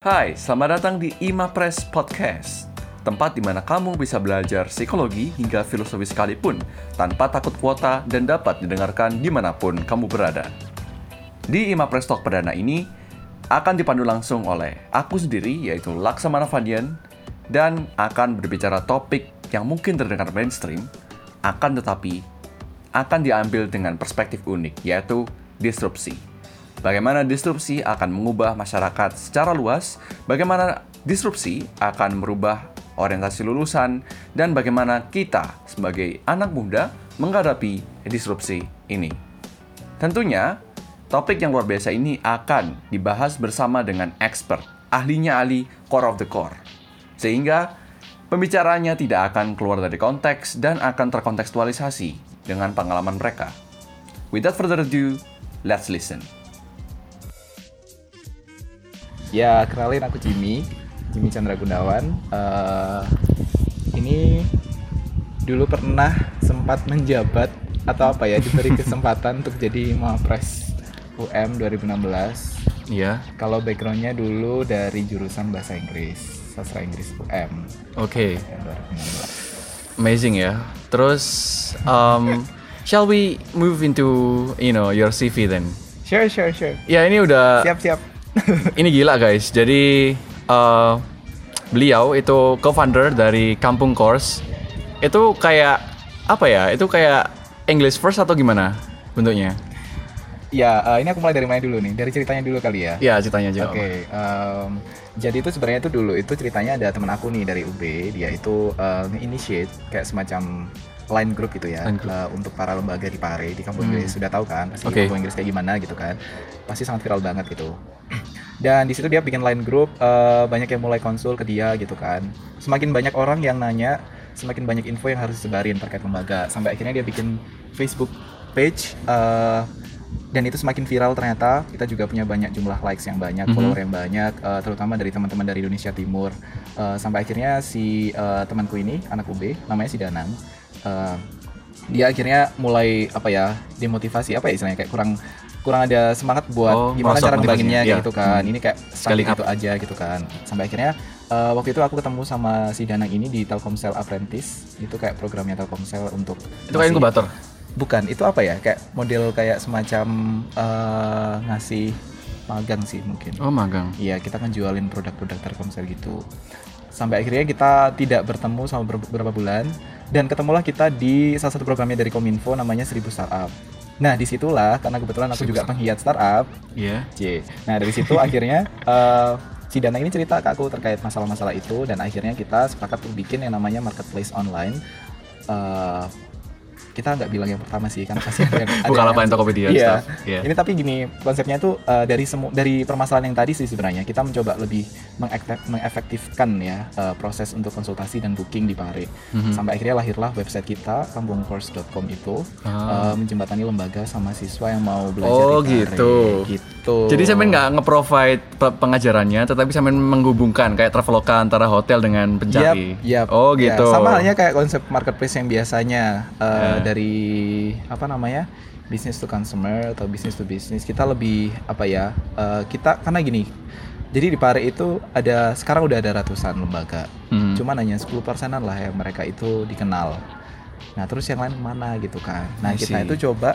Hai, selamat datang di IMA Press Podcast. Tempat di mana kamu bisa belajar psikologi hingga filosofi sekalipun tanpa takut kuota dan dapat didengarkan di mana pun kamu berada. Di IMA Press Talk perdana ini akan dipandu langsung oleh aku sendiri yaitu Laksamana Fadian dan akan berbicara topik yang mungkin terdengar mainstream akan tetapi akan diambil dengan perspektif unik yaitu disrupsi bagaimana disrupsi akan mengubah masyarakat secara luas, bagaimana disrupsi akan merubah orientasi lulusan, dan bagaimana kita sebagai anak muda menghadapi disrupsi ini. Tentunya, topik yang luar biasa ini akan dibahas bersama dengan expert, ahlinya ahli core of the core. Sehingga pembicaranya tidak akan keluar dari konteks dan akan terkontekstualisasi dengan pengalaman mereka. Without further ado, let's listen. Ya, kenalin aku Jimmy, Jimmy Chandra Gunawan. Uh, ini dulu pernah sempat menjabat atau apa ya diberi kesempatan untuk jadi Mapres UM 2016. Iya. Kalau backgroundnya dulu dari jurusan bahasa Inggris, sastra Inggris UM. Oke. ya, 2016. Amazing ya. Terus, um, shall we move into you know your CV then? Sure, sure, sure. Ya ini udah Siap, siap. Ini gila guys. Jadi uh, beliau itu co-founder dari Kampung Course. Itu kayak apa ya? Itu kayak English first atau gimana bentuknya? ya, uh, ini aku mulai dari mana dulu nih? Dari ceritanya dulu kali ya. Ya ceritanya aja. Oke, em, jadi itu sebenarnya itu dulu itu ceritanya ada teman aku nih dari UB, dia itu uh, nge-initiate kayak semacam line group gitu ya group. uh, untuk para lembaga di Pare di kampung Hmm. Inggris sudah tahu kan pasti Oke. kampung Inggris kayak gimana gitu kan pasti sangat viral banget gitu dan di situ dia bikin line group uh, banyak yang mulai konsul ke dia gitu kan semakin banyak orang yang nanya semakin banyak info yang harus disebarin terkait lembaga sampai akhirnya dia bikin Facebook page uh, dan itu semakin viral ternyata kita juga punya banyak jumlah likes yang banyak Mhm. follower yang banyak uh, terutama dari teman-teman dari Indonesia Timur Uh, sampai akhirnya si uh, temanku ini anak UB namanya si Danang uh, dia akhirnya mulai apa ya demotivasi apa ya istilahnya kayak kurang kurang ada semangat buat Oh, gimana cara kayak iya. gitu kan Hmm. ini kayak Scaling scaling up. itu aja gitu kan sampai akhirnya uh, waktu itu aku ketemu sama si Danang ini di Telkomsel Apprentice itu kayak programnya Telkomsel untuk Itu kayak inkubator. bukan itu apa ya kayak model kayak semacam eh, ngasih magang sih mungkin Oh magang. Iya kita kan jualin produk-produk Telkomsel gitu sampai akhirnya kita tidak bertemu ber- beberapa bulan dan ketemulah kita di salah satu programnya dari Kominfo namanya Seribu Startup nah di situlah karena kebetulan aku Seribu juga penggiat startup Iya. C. Nah dari situ akhirnya eh, si Dana ini cerita ke aku terkait masalah-masalah itu dan akhirnya kita sepakat untuk bikin yang namanya marketplace online. Eh, kita nggak bilang yang pertama sih karena pasti ada yang Tokopedia stuff. Iya. Ini tapi gini konsepnya itu eh, dari semu dari permasalahan yang tadi sih sebenarnya kita mencoba lebih mengefektifkan ya eh, proses untuk konsultasi dan booking di Pare. Mhm. Sampai akhirnya lahirlah website kita kampungcourse.com itu Ah. eh, menjembatani lembaga sama siswa yang mau belajar Oh, di Pare. gitu. Gitu. Jadi sampean nggak nge-provide pe- pengajarannya, tetapi sampean menghubungkan kayak traveloka antara hotel dengan pencari. Yap, yap. Oh Ya, gitu. sama halnya kayak konsep marketplace yang biasanya uh, Ya. dari apa namanya business to consumer atau business to business kita lebih apa ya uh, kita karena gini. Jadi di Pare itu ada sekarang udah ada ratusan lembaga. Hmm. Cuman hanya 10 persenan lah yang mereka itu dikenal. Nah terus yang lain mana gitu kan. Nah kita itu coba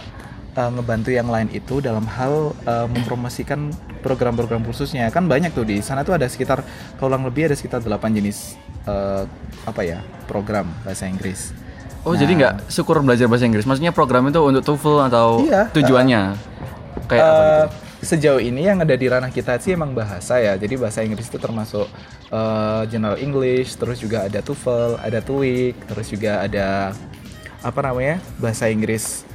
uh, ngebantu yang lain itu dalam hal uh, mempromosikan program-program khususnya kan banyak tuh di sana tuh ada sekitar kalau lebih ada sekitar 8 jenis uh, apa ya program bahasa Inggris. Oh Nah, jadi nggak syukur belajar bahasa Inggris? Maksudnya program itu untuk TOEFL atau Iya, tujuannya? kayak apa Uh, gitu? Sejauh ini yang ada di ranah kita sih emang bahasa ya. Jadi bahasa Inggris itu termasuk uh, General English, terus juga ada TOEFL, ada TOEIC, terus juga ada apa namanya bahasa Inggris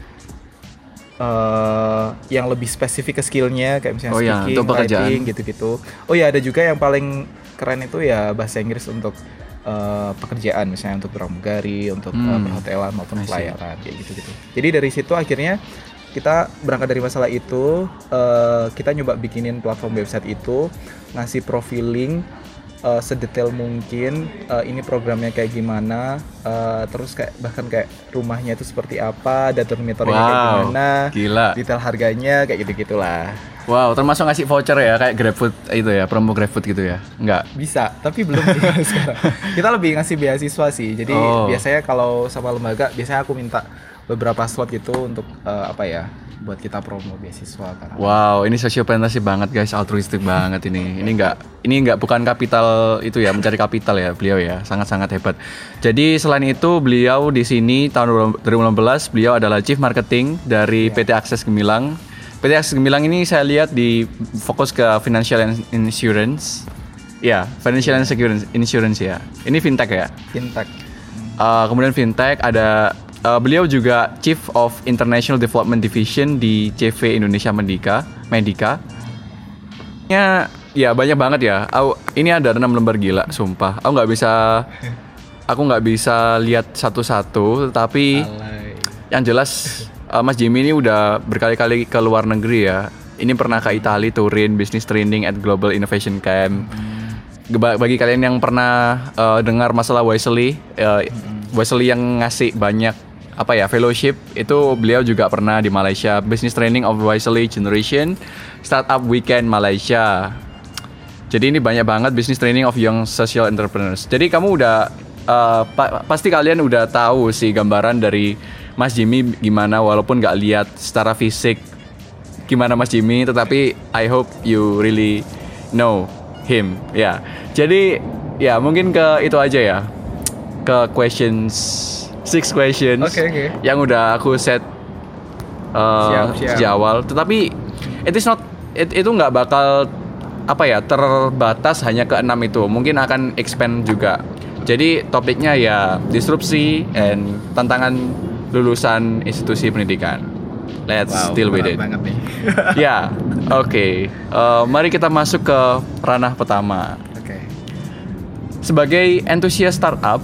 uh, yang lebih spesifik ke skillnya kayak misalnya Oh iya, speaking, untuk pekerjaan. writing gitu-gitu. Oh ya ada juga yang paling keren itu ya bahasa Inggris untuk uh, pekerjaan misalnya untuk pramugari, untuk uh, Hmm. perhotelan maupun pelayaran kayak gitu-gitu. Jadi dari situ akhirnya kita berangkat dari masalah itu, eh, kita nyoba bikinin platform website itu, ngasih profiling eh, sedetail mungkin eh, ini programnya kayak gimana, eh, terus kayak bahkan kayak rumahnya itu seperti apa, dormitory kayak Wow, gimana, gila. detail harganya kayak gitu gitulah. Wow, termasuk ngasih voucher ya kayak GrabFood itu ya, promo GrabFood gitu ya? Enggak. Bisa, tapi belum sih sekarang. Kita lebih ngasih beasiswa sih. Jadi Oh. biasanya kalau sama lembaga, biasanya aku minta beberapa slot gitu untuk eh, apa ya? buat kita promo beasiswa kan. Wow, ini sosiopreneur banget guys, altruistik banget ini. Ini enggak ini enggak bukan kapital itu ya, mencari kapital ya beliau ya, sangat-sangat hebat. Jadi selain itu beliau di sini tahun 2015 beliau adalah Chief Marketing dari PT Akses Gemilang. PT Akses Gemilang ini saya lihat di fokus ke financial and insurance. Ya, financial and security insurance ya. Ini fintech ya. Fintech. Uh, kemudian fintech ada uh, beliau juga Chief of International Development Division di CV Indonesia Medika. Medika. Ya, ya banyak banget ya. Aku, ini ada enam lembar gila, sumpah. Aku nggak bisa, aku nggak bisa lihat satu-satu. Tapi Alay. yang jelas uh, Mas Jimmy ini udah berkali-kali ke luar negeri ya. Ini pernah ke Italia, Turin, business training at Global Innovation Camp. Bagi kalian yang pernah uh, dengar masalah Wesley, uh, Wesley yang ngasih banyak apa ya fellowship itu beliau juga pernah di Malaysia business training of Wesley Generation Startup Weekend Malaysia jadi ini banyak banget business training of young social entrepreneurs. Jadi kamu udah uh, pa- pasti kalian udah tahu sih gambaran dari Mas Jimmy gimana walaupun nggak lihat secara fisik gimana Mas Jimmy, tetapi I hope you really know him. Ya. Jadi ya mungkin ke itu aja ya. Ke questions six questions Oke, oke. yang udah aku set uh, Siap, siap. sejak awal. Tetapi it is not it- itu nggak bakal apa ya terbatas hanya ke enam itu. Mungkin akan expand juga. Jadi topiknya ya disrupsi and tantangan lulusan institusi pendidikan. Let's Wow, deal with it. banget nih. Ya, oke. Eh, mari kita masuk ke ranah pertama. Oke. Sebagai antusias startup,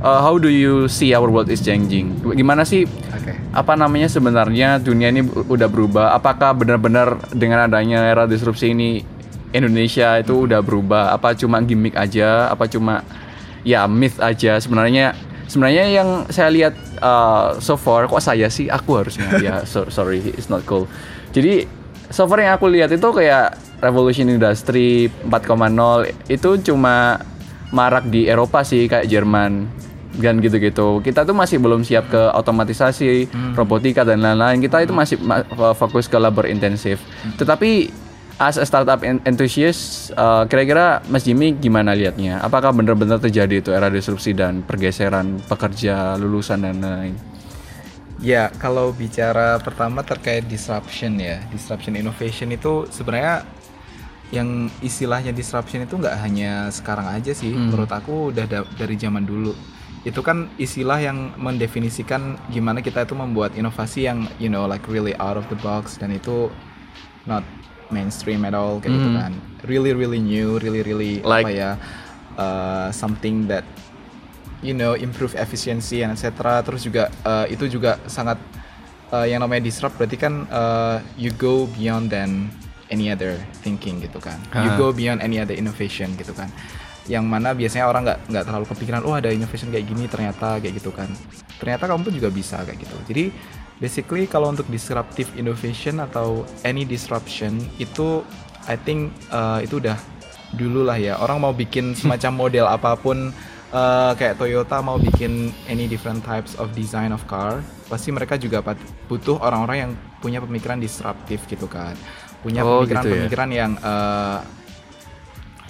uh, how do you see our world is changing? Gimana sih Oke. apa namanya sebenarnya dunia ini udah berubah? Apakah benar-benar dengan adanya era disrupsi ini Indonesia itu udah berubah? Apa cuma gimmick aja? Apa cuma ya myth aja? Sebenarnya sebenarnya yang saya lihat uh, so far kok saya sih aku harusnya ya so- sorry it's not cool. Jadi so far yang aku lihat itu kayak revolution industry 4.0 itu cuma marak di Eropa sih kayak Jerman dan gitu-gitu. Kita tuh masih belum siap ke otomatisasi, robotika dan lain-lain. Kita itu masih ma- uh, fokus ke labor intensif. Tetapi as a startup en- enthusiast, uh, kira-kira Mas Jimmy gimana lihatnya? Apakah benar-benar terjadi itu era disrupsi dan pergeseran pekerja lulusan dan lain-lain? Ya, kalau bicara pertama terkait disruption ya, disruption innovation itu sebenarnya yang istilahnya disruption itu nggak hanya sekarang aja sih, Hmm. menurut aku udah da- dari zaman dulu. Itu kan istilah yang mendefinisikan gimana kita itu membuat inovasi yang you know like really out of the box dan itu not mainstream at all kayak gitu Hmm. kan. Really really new, really really Like- apa ya uh, something that you know improve efficiency and etc. Terus juga uh, itu juga sangat uh, yang namanya disrupt berarti kan uh, you go beyond than any other thinking gitu kan. You Ah. go beyond any other innovation gitu kan. Yang mana biasanya orang nggak nggak terlalu kepikiran, oh ada innovation kayak gini ternyata kayak gitu kan. Ternyata kamu pun juga bisa kayak gitu. Jadi basically kalau untuk disruptive innovation atau any disruption itu I think uh, itu udah dulu lah ya. Orang mau bikin semacam model apa pun uh, kayak Toyota mau bikin any different types of design of car, pasti mereka juga butuh orang-orang yang punya pemikiran disruptif gitu kan. Punya Oh, gitu ya. pemikiran-pemikiran yang uh,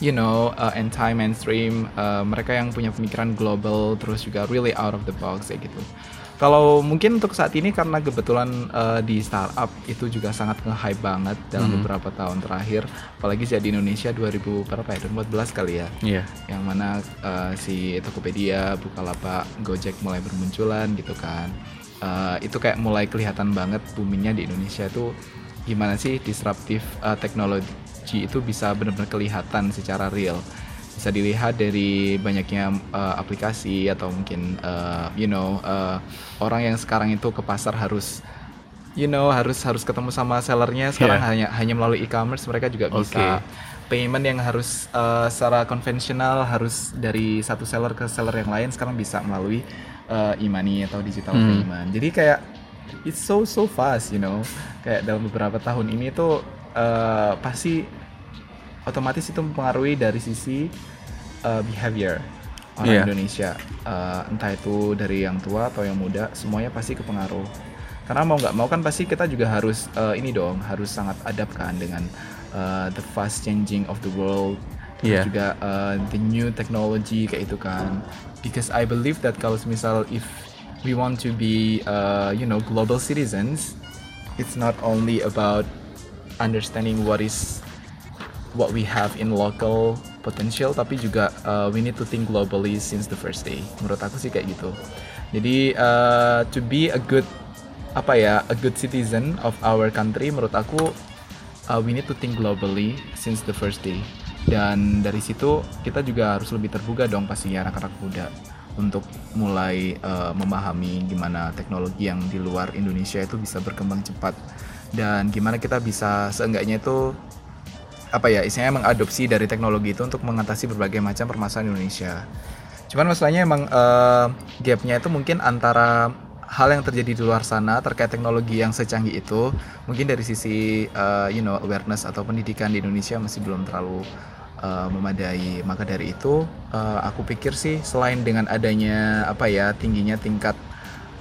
you know uh, anti mainstream uh, mereka yang punya pemikiran global terus juga really out of the box kayak gitu kalau mungkin untuk saat ini karena kebetulan uh, di startup itu juga sangat nge-hype banget dalam Mhm. beberapa tahun terakhir apalagi sih di Indonesia 2000 berapa ya 2014 kali ya Iya. yang mana uh, si Tokopedia, Bukalapak, Gojek mulai bermunculan gitu kan. Uh, itu kayak mulai kelihatan banget boomingnya di Indonesia tuh gimana sih disruptif uh, teknologi itu bisa benar-benar kelihatan secara real. Bisa dilihat dari banyaknya uh, aplikasi atau mungkin uh, you know uh, orang yang sekarang itu ke pasar harus you know harus harus ketemu sama sellernya sekarang Yeah. hanya hanya melalui e-commerce mereka juga bisa payment yang harus uh, secara konvensional harus dari satu seller ke seller yang lain sekarang bisa melalui uh, e-money atau digital Hmm. payment. Jadi kayak it's so so fast you know kayak dalam beberapa tahun ini tuh uh, pasti otomatis itu mempengaruhi dari sisi uh, behavior orang Iya. Indonesia Uh, entah itu dari yang tua atau yang muda semuanya pasti kepengaruh karena mau nggak mau kan pasti kita juga harus uh, ini dong harus sangat adap kan dengan uh, the fast changing of the world terus Iya. juga uh, the new technology kayak itu kan because I believe that kalau misal if we want to be uh, you know global citizens it's not only about understanding what is what we have in local potential tapi juga uh, we need to think globally since the first day. Menurut aku sih kayak gitu. Jadi uh, to be a good apa ya a good citizen of our country menurut aku uh, we need to think globally since the first day. Dan dari situ kita juga harus lebih terbuka dong pastinya anak-anak muda untuk mulai uh, memahami gimana teknologi yang di luar Indonesia itu bisa berkembang cepat. Dan gimana kita bisa seenggaknya itu apa ya istilahnya mengadopsi dari teknologi itu untuk mengatasi berbagai macam permasalahan Indonesia. Cuman masalahnya emang eh, gapnya itu mungkin antara hal yang terjadi di luar sana terkait teknologi yang secanggih itu mungkin dari sisi eh, you know awareness atau pendidikan di Indonesia masih belum terlalu eh, memadai. Maka dari itu eh, aku pikir sih selain dengan adanya apa ya tingginya tingkat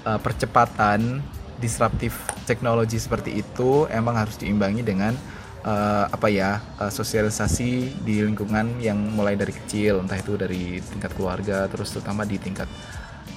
eh, percepatan disruptif teknologi seperti itu emang harus diimbangi dengan eh, apa ya eh, sosialisasi di lingkungan yang mulai dari kecil entah itu dari tingkat keluarga terus terutama di tingkat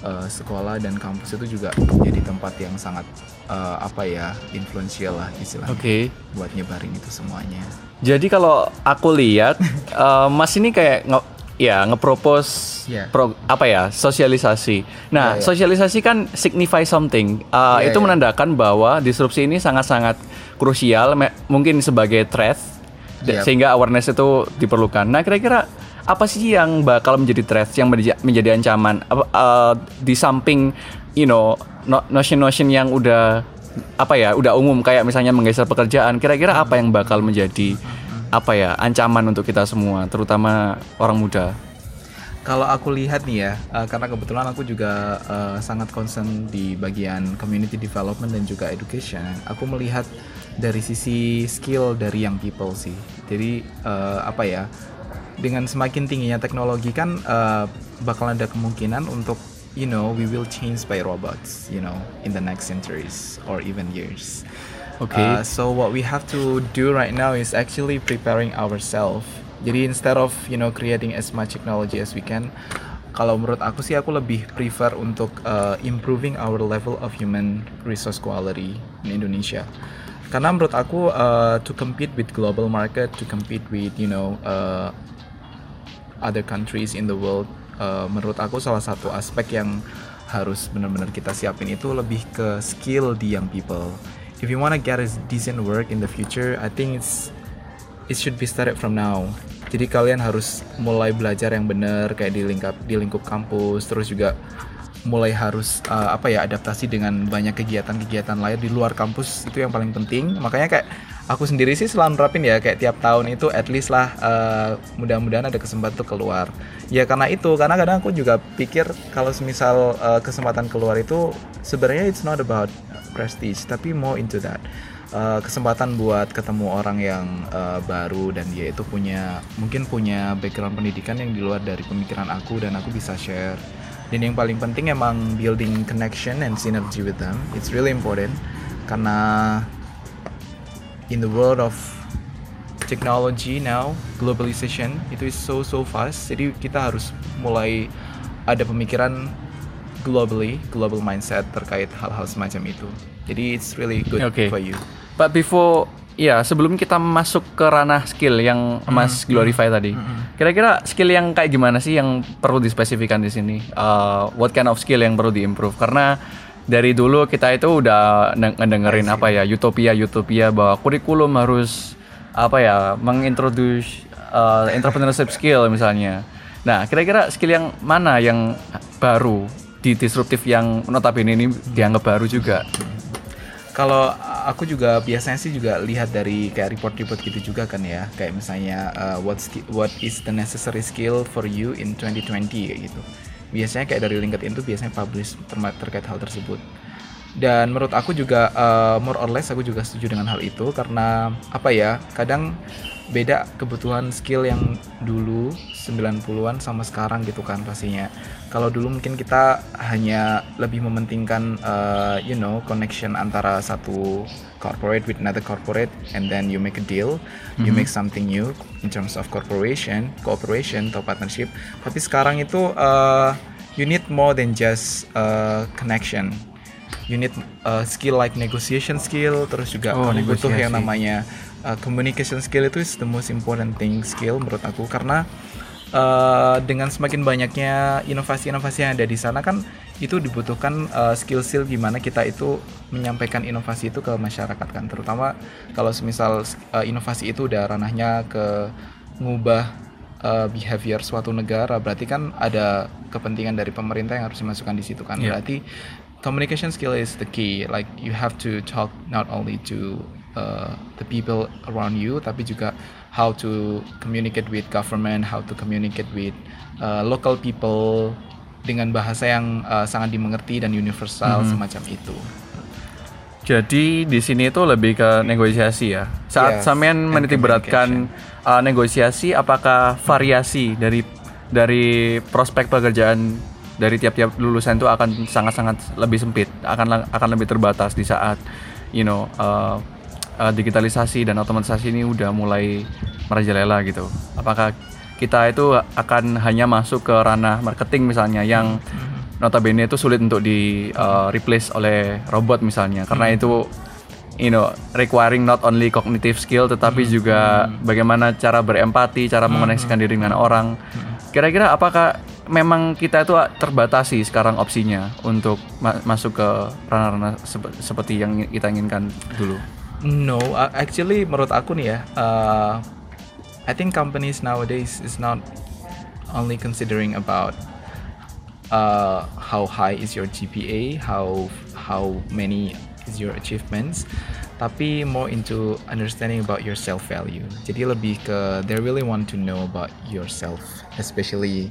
eh, sekolah dan kampus itu juga jadi tempat yang sangat eh, apa ya influential lah istilahnya Oke. buat nyebarin itu semuanya Jadi kalau aku lihat eh, Mas ini kayak ya ngepropose Iya. pro- apa ya sosialisasi. Nah Iya, iya. sosialisasi kan signify something. Eh, Iya, itu iya. menandakan bahwa disrupsi ini sangat-sangat krusial, me- mungkin sebagai threat Iya. sehingga awareness itu diperlukan. Nah kira-kira apa sih yang bakal menjadi threat, yang menjadi, menjadi ancaman Apa- eh, di samping you know no- notion-notion yang udah apa ya udah umum kayak misalnya menggeser pekerjaan kira-kira apa yang bakal menjadi apa ya ancaman untuk kita semua terutama orang muda Kalau aku lihat nih ya, eh, karena kebetulan aku juga eh, sangat concern di bagian community development dan juga education. Aku melihat dari sisi skill dari young people sih. Jadi eh, apa ya? Dengan semakin tingginya teknologi kan eh, bakal ada kemungkinan untuk you know we will change by robots, you know, in the next centuries or even years. Oke. Uh, so what we have to do right now is actually preparing ourselves. Jadi instead of you know creating as much technology as we can, kalau menurut aku sih aku lebih prefer untuk uh, improving our level of human resource quality in Indonesia. Karena menurut aku uh, to compete with global market, to compete with you know uh, other countries in the world, uh, menurut aku salah satu aspek yang harus benar-benar kita siapin itu lebih ke skill di young people. If you wanna get a decent work in the future, I think it's it should be started from now. Jadi kalian harus mulai belajar yang benar kayak di lingkup di lingkup kampus, terus juga mulai harus uh, apa ya adaptasi dengan banyak kegiatan-kegiatan lain di luar kampus itu yang paling penting. Makanya kayak aku sendiri sih selalu nerapin ya kayak tiap tahun itu at least lah uh, mudah-mudahan ada kesempatan tuh keluar. Ya karena itu karena kadang aku juga pikir kalau semisal uh, kesempatan keluar itu sebenarnya it's not about prestige tapi more into that. Uh, kesempatan buat ketemu orang yang uh, baru dan dia itu punya mungkin punya background pendidikan yang di luar dari pemikiran aku dan aku bisa share. Dan yang paling penting emang building connection and synergy with them it's really important. Karena in the world of technology now globalization itu is so so fast jadi kita harus mulai ada pemikiran globally global mindset terkait hal-hal semacam itu jadi it's really good Oke. for you But before ya sebelum kita masuk ke ranah skill yang Mas glorify tadi, kira-kira skill yang kayak gimana sih yang perlu dispesifikan di sini? Uh, what kind of skill yang perlu diimprove? Karena dari dulu kita itu udah nge- ngedengerin apa ya utopia utopia bahwa kurikulum harus apa ya mengintroduce uh, entrepreneurship skill misalnya. Nah kira-kira skill yang mana yang baru di disruptif yang notabene ini dianggap baru juga? kalau aku juga biasanya sih juga lihat dari kayak report-report gitu juga kan ya kayak misalnya uh, what what is the necessary skill for you in 2020 kayak gitu biasanya kayak dari LinkedIn tuh biasanya publish terma- terkait hal tersebut dan menurut aku juga uh, more or less aku juga setuju dengan hal itu karena apa ya kadang beda kebutuhan skill yang dulu 90-an sama sekarang gitu kan pastinya. Kalau dulu mungkin kita hanya lebih mementingkan uh, you know connection antara satu corporate with another corporate and then you make a deal, mm-hmm. you make something new in terms of corporation, cooperation atau partnership. Tapi sekarang itu uh, you need more than just uh, connection. You need uh, skill like negotiation skill, terus juga oh, butuh yang namanya uh, communication skill itu is the most important thing skill menurut aku karena uh, dengan semakin banyaknya inovasi-inovasi yang ada di sana kan itu dibutuhkan uh, skill-skill gimana kita itu menyampaikan inovasi itu ke masyarakat kan terutama kalau semisal uh, inovasi itu udah ranahnya ke ngubah uh, behavior suatu negara berarti kan ada kepentingan dari pemerintah yang harus dimasukkan di situ kan yeah. berarti communication skill is the key like you have to talk not only to uh, the people around you tapi juga how to communicate with government, how to communicate with uh, local people dengan bahasa yang uh, sangat dimengerti dan universal hmm. semacam itu. Jadi di sini itu lebih ke negosiasi ya. Saat yes, sampean meniti beratkan uh, negosiasi, apakah variasi dari dari prospek pekerjaan dari tiap-tiap lulusan itu akan sangat-sangat lebih sempit, akan akan lebih terbatas di saat you know uh, uh, digitalisasi dan otomatisasi ini udah mulai merajalela gitu. Apakah kita itu akan hanya masuk ke ranah marketing misalnya yang hmm. Notabene itu sulit untuk di uh, replace oleh robot misalnya karena hmm. itu you know requiring not only cognitive skill tetapi hmm. juga bagaimana cara berempati, cara mengoneksikan diri dengan orang. Kira-kira apakah memang kita itu terbatasi sekarang opsinya untuk ma masuk ke ranah-ranah sep seperti yang kita inginkan dulu? No, actually menurut aku nih ya, uh, I think companies nowadays is not only considering about uh, how high is your GPA, how how many is your achievements, tapi more into understanding about your self value. Jadi lebih ke they really want to know about yourself, especially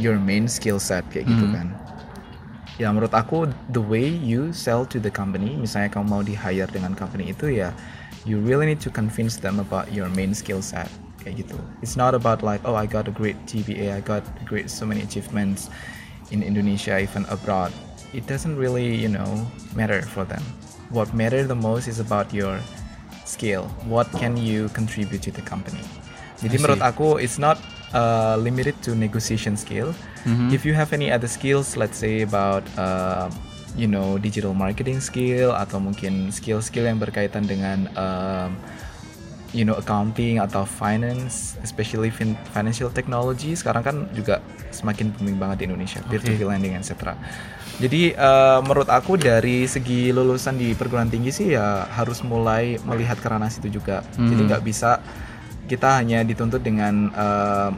your main skill set kayak gitu hmm. kan ya menurut aku the way you sell to the company misalnya kamu mau di hire dengan company itu ya you really need to convince them about your main skill set kayak gitu it's not about like oh I got a great GPA I got great so many achievements in Indonesia even abroad it doesn't really you know matter for them what matter the most is about your skill what can you contribute to the company jadi menurut aku it's not uh, limited to negotiation skill. Mm-hmm. If you have any other skills, let's say about uh, you know digital marketing skill atau mungkin skill-skill yang berkaitan dengan um, you know accounting atau finance, especially fin- financial technology sekarang kan juga semakin booming banget di Indonesia, okay. peer-to-peer lending, etc. Jadi uh, menurut aku dari segi lulusan di perguruan tinggi sih ya harus mulai melihat ke ranah situ juga. Mm-hmm. Jadi nggak bisa kita hanya dituntut dengan uh,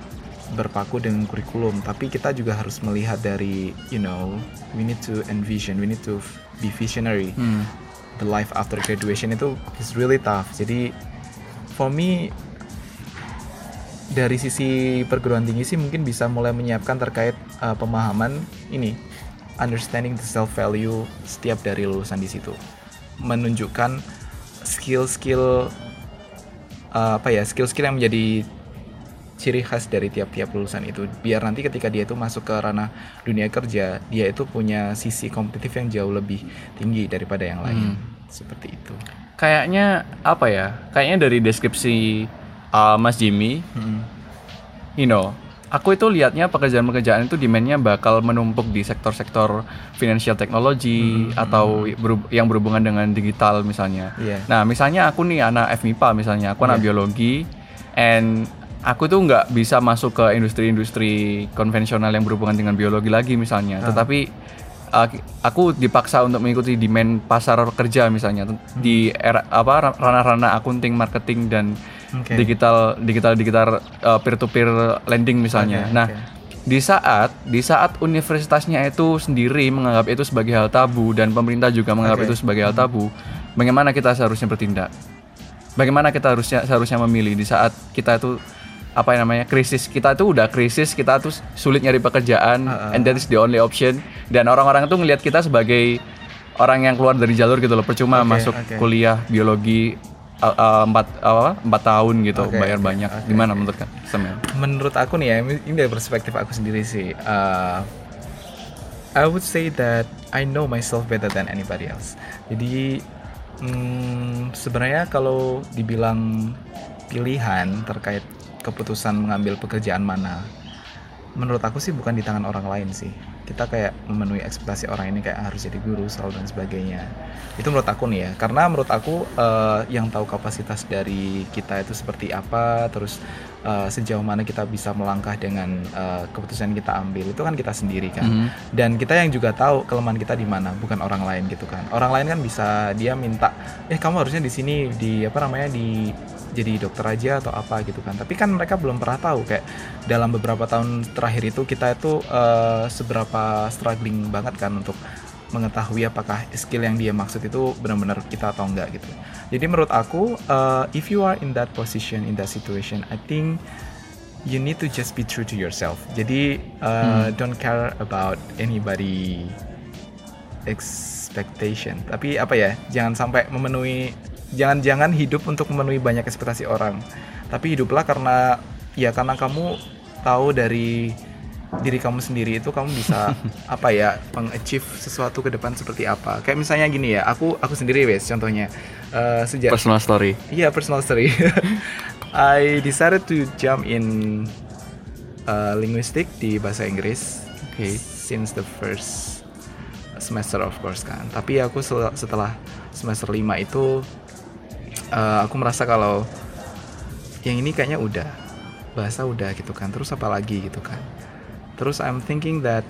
berpaku dengan kurikulum tapi kita juga harus melihat dari you know we need to envision we need to be visionary hmm. the life after graduation itu is really tough jadi for me dari sisi perguruan tinggi sih mungkin bisa mulai menyiapkan terkait uh, pemahaman ini understanding the self value setiap dari lulusan di situ. Menunjukkan skill-skill uh, apa ya skill-skill yang menjadi ciri khas dari tiap-tiap lulusan itu. Biar nanti ketika dia itu masuk ke ranah dunia kerja dia itu punya sisi kompetitif yang jauh lebih tinggi daripada yang lain. Hmm. seperti itu kayaknya apa ya kayaknya dari deskripsi uh, Mas Jimmy hmm. you know aku itu lihatnya pekerjaan-pekerjaan itu demandnya bakal menumpuk di sektor-sektor financial technology hmm. atau yang berhubungan dengan digital misalnya. Yeah. Nah misalnya aku nih anak FMIPA misalnya, aku anak yeah. biologi, and aku tuh nggak bisa masuk ke industri-industri konvensional yang berhubungan dengan biologi lagi misalnya, hmm. tetapi aku dipaksa untuk mengikuti demand pasar kerja misalnya hmm. di era apa ranah-ranah akunting, marketing dan okay. digital digital digital uh, peer to peer lending misalnya. Okay, nah, okay. di saat di saat universitasnya itu sendiri menganggap itu sebagai hal tabu dan pemerintah juga menganggap okay. itu sebagai hal tabu, bagaimana kita seharusnya bertindak? Bagaimana kita harusnya seharusnya memilih di saat kita itu apa yang namanya krisis kita tuh udah krisis kita tuh sulit nyari pekerjaan uh, uh. and that is the only option. Dan orang-orang tuh ngelihat kita sebagai orang yang keluar dari jalur gitu loh percuma Oke, masuk oke. kuliah biologi empat apa empat tahun gitu Oke, bayar oke, banyak. oke, gimana menurut kan menurut aku nih ya ini dari perspektif aku sendiri sih uh, I would say that I know myself better than anybody else. Jadi hmm, sebenarnya kalau dibilang pilihan terkait keputusan mengambil pekerjaan mana? Menurut aku sih bukan di tangan orang lain sih. Kita kayak memenuhi ekspektasi orang ini kayak harus jadi guru selalu dan sebagainya. Itu menurut aku nih ya. Karena menurut aku eh, yang tahu kapasitas dari kita itu seperti apa terus eh, sejauh mana kita bisa melangkah dengan eh, keputusan yang kita ambil itu kan kita sendiri kan. Mhm. dan kita yang juga tahu kelemahan kita di mana bukan orang lain gitu kan. Orang lain kan bisa dia minta eh kamu harusnya di sini di apa namanya di jadi dokter aja atau apa gitu kan tapi kan mereka belum pernah tahu kayak dalam beberapa tahun terakhir itu kita itu eh, seberapa struggling banget kan untuk mengetahui apakah skill yang dia maksud itu benar-benar kita atau enggak gitu jadi menurut aku eh, if you are in that position in that situation I think you need to just be true to yourself. Jadi uh, don't care about anybody expectation. Tapi apa ya? Jangan sampai memenuhi jangan-jangan hidup untuk memenuhi banyak ekspektasi orang. Tapi hiduplah karena ya karena kamu tahu dari diri kamu sendiri itu kamu bisa apa ya mengachieve sesuatu ke depan seperti apa kayak misalnya gini ya aku aku sendiri wes contohnya Eh, sejak Personal story. Iya, personal story. I decided to jump in uh, linguistic di bahasa Inggris. Oke. Since the first semester of course kan. Tapi aku setelah semester 5 itu uh, aku merasa kalau yang ini kayaknya udah bahasa udah gitu kan. Terus apa lagi gitu kan. Terus I'm thinking that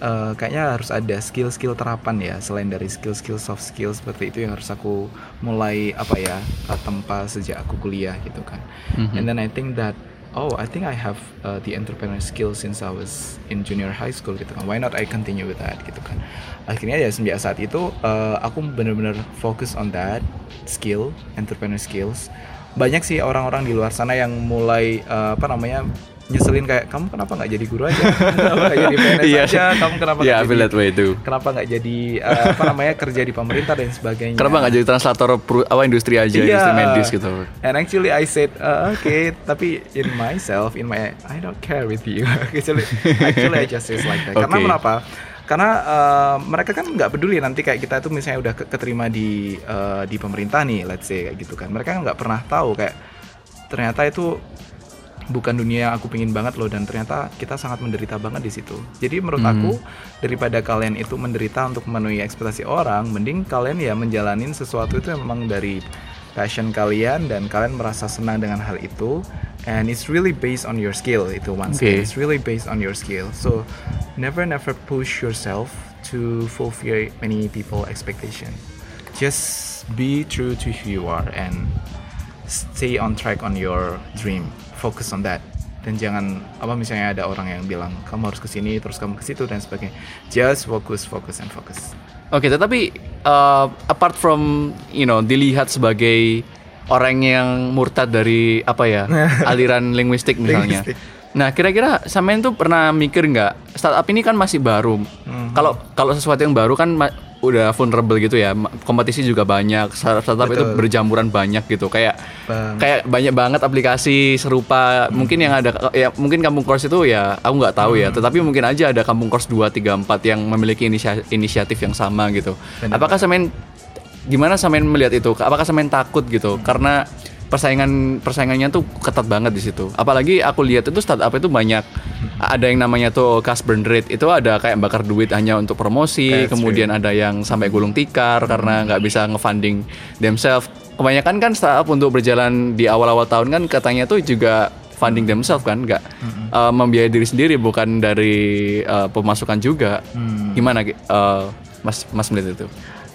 uh, kayaknya harus ada skill-skill terapan ya selain dari skill-skill soft skill seperti itu yang harus aku mulai apa ya uh, tempa sejak aku kuliah gitu kan. Mhm. And then I think that oh I think I have uh, the entrepreneur skill since I was in junior high school gitu kan. Why not I continue with that gitu kan. Akhirnya ya sejak saat itu uh, aku benar-benar fokus on that skill, entrepreneur skills. Banyak sih orang-orang di luar sana yang mulai uh, apa namanya nyeselin kayak kamu kenapa nggak jadi guru aja kenapa nggak jadi PNS Iya. aja kamu kenapa Yeah, nggak I feel jadi way too. kenapa nggak jadi uh, apa namanya kerja di pemerintah dan sebagainya Kenapa nggak jadi translator apa industri aja, Iya. industri medis gitu? And actually I said uh, okay, tapi in myself, in my I don't care with you. actually, actually I just say like that. Karena Oke. kenapa? Karena uh, mereka kan nggak peduli nanti kayak kita tuh misalnya udah ke- keterima di uh, di pemerintah nih, let's say kayak gitu kan. Mereka kan nggak pernah tahu kayak ternyata itu bukan dunia yang aku pingin banget loh dan ternyata kita sangat menderita banget di situ. Jadi menurut Hmm. aku daripada kalian itu menderita untuk memenuhi ekspektasi orang, mending kalian ya menjalanin sesuatu itu yang memang dari passion kalian dan kalian merasa senang dengan hal itu and it's really based on your skill itu one. Oke. It's really based on your skill. So never never push yourself to fulfill many people expectation. Just be true to who you are and stay on track on your dream focus on that dan jangan apa misalnya ada orang yang bilang kamu harus ke sini terus kamu ke situ dan sebagainya just focus focus and focus Oke, tetapi uh, apart from you know dilihat sebagai orang yang murtad dari apa ya aliran linguistik misalnya. Nah, kira-kira sampean tuh pernah mikir nggak startup ini kan masih baru. Mhm. Kalau kalau sesuatu yang baru kan udah vulnerable gitu ya. Kompetisi juga banyak. Startup, startup itu Betul. berjamburan banyak gitu. Kayak Bang. kayak banyak banget aplikasi serupa. Mungkin yang ada ya mungkin kampung course itu ya aku nggak tahu ya. Tetapi mungkin aja ada kampung course 2 3 4 yang memiliki inisia- inisiatif yang sama gitu. Benar Apakah sampean gimana sampean melihat itu? Apakah sampean takut gitu? Karena persaingan persaingannya tuh ketat banget di situ. Apalagi aku lihat itu startup itu banyak ada yang namanya tuh cash burn rate itu ada kayak bakar duit hanya untuk promosi, That's kemudian ada yang sampai gulung tikar karena nggak bisa ngefunding themselves. Kebanyakan kan startup untuk berjalan di awal-awal tahun kan katanya tuh juga funding themselves kan, nggak uh, membiayai diri sendiri bukan dari uh, pemasukan juga. Gimana uh, Mas Mas melihat itu?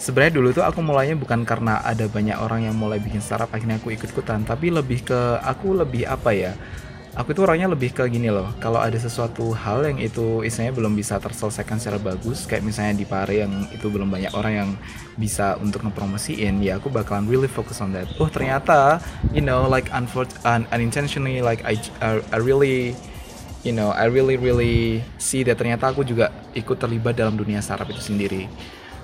Sebenarnya dulu tuh aku mulainya bukan karena ada banyak orang yang mulai bikin startup akhirnya aku ikut ikutan tapi lebih ke aku lebih apa ya aku itu orangnya lebih ke gini loh. Kalau ada sesuatu hal yang itu istilahnya belum bisa terselesaikan secara bagus kayak misalnya di Pare yang itu belum banyak orang yang bisa untuk ngepromosiin ya aku bakalan really focus on that. Oh ternyata you know like un- unintentionally like I, I, I really you know I really really see that ternyata aku juga ikut terlibat dalam dunia startup itu sendiri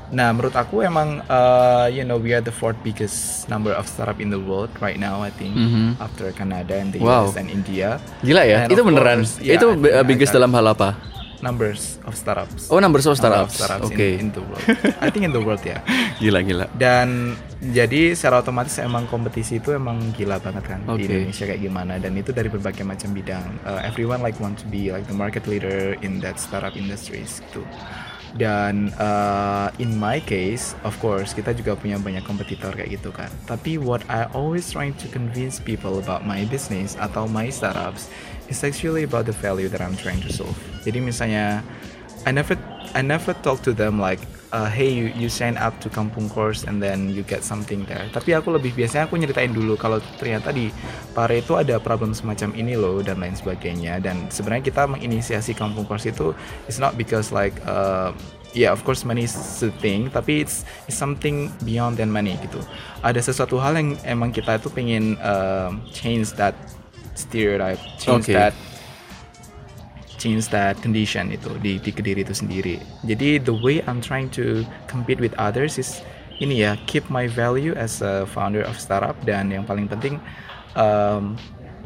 Nah, menurut aku emang uh, you know we are the fourth biggest number of startup in the world right now I think Mhm. after Canada and the Wow. US and India. Gila ya, And itu beneran. course, yeah, itu uh, biggest dalam hal apa? numbers of startups. Oh, numbers of Number of startups. startups Oke. in, in the world. I think in the world ya. Gila gila. Dan jadi secara otomatis emang kompetisi itu emang gila banget kan Oke. di Indonesia kayak gimana dan itu dari berbagai macam bidang. Uh, everyone like want to be like the market leader in that startup industries gitu. Dan uh, in my case, of course, kita juga punya banyak kompetitor kayak gitu kan. Tapi what I always trying to convince people about my business atau my startups is actually about the value that I'm trying to solve. Jadi misalnya, I never I never talk to them like, uh, hey you, you sign up to Kampung Course and then you get something there. Tapi aku lebih biasanya aku nyeritain dulu kalau ternyata di Pare itu ada problem semacam ini loh dan lain sebagainya. Dan sebenarnya kita menginisiasi Kampung Course itu it's not because like uh, yeah of course money is the thing tapi it's, it's something beyond than money gitu. Ada sesuatu hal yang emang kita itu pengen uh, change that stereotype, change Okay. that change that condition itu di, di kediri itu sendiri. Jadi the way I'm trying to compete with others is ini ya keep my value as a founder of startup dan yang paling penting um,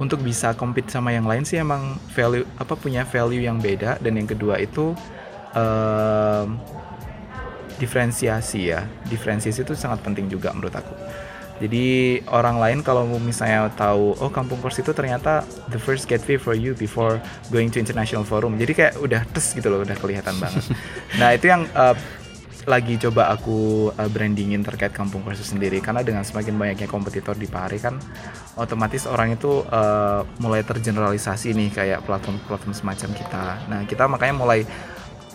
untuk bisa compete sama yang lain sih emang value apa punya value yang beda. Dan yang kedua itu um, diferensiasi ya. Diferensiasi itu sangat penting juga menurut aku jadi orang lain kalau misalnya tahu oh kampung kors itu ternyata the first gateway for you before going to international forum jadi kayak udah tes gitu loh udah kelihatan banget nah itu yang uh, lagi coba aku uh, brandingin terkait kampung itu sendiri karena dengan semakin banyaknya kompetitor di Pare kan otomatis orang itu uh, mulai tergeneralisasi nih kayak platform-platform semacam kita nah kita makanya mulai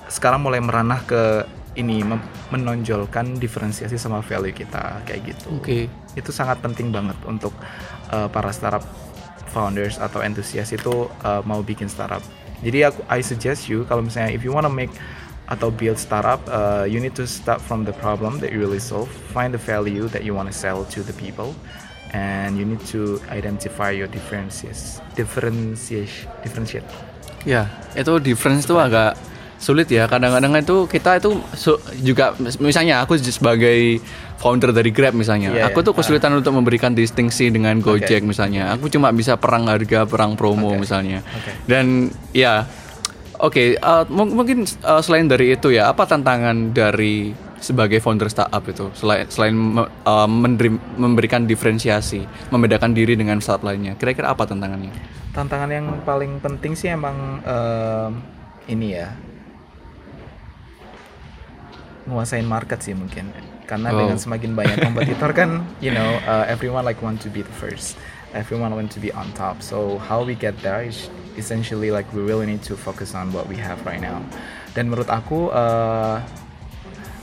sekarang mulai meranah ke ini menonjolkan diferensiasi sama value kita kayak gitu. Oke. Itu sangat penting banget untuk uh, para startup founders atau entusias itu uh, mau bikin startup. Jadi aku I suggest you kalau misalnya if you wanna make atau build startup, uh, you need to start from the problem that you really solve, find the value that you wanna sell to the people, and you need to identify your differences, differentiation, differentiate. Ya, itu difference tuh agak sulit ya. Kadang-kadang itu kita itu juga misalnya aku sebagai founder dari Grab misalnya, Iya, aku iya. tuh kesulitan untuk memberikan distingsi dengan Gojek misalnya. Aku cuma bisa perang harga, perang promo Oke. misalnya. Oke. Dan ya, oke, uh, mung- mungkin uh, selain dari itu ya, apa tantangan dari sebagai founder startup itu selain selain uh, menderi- memberikan diferensiasi, membedakan diri dengan startup lainnya. Kira-kira apa tantangannya? tantangan yang paling penting sih emang em, ini ya nguasain market sih mungkin. Karena Oh. dengan semakin banyak kompetitor kan you know uh, everyone like want to be the first. Everyone want to be on top. So how we get there is essentially like we really need to focus on what we have right now. Dan menurut aku uh,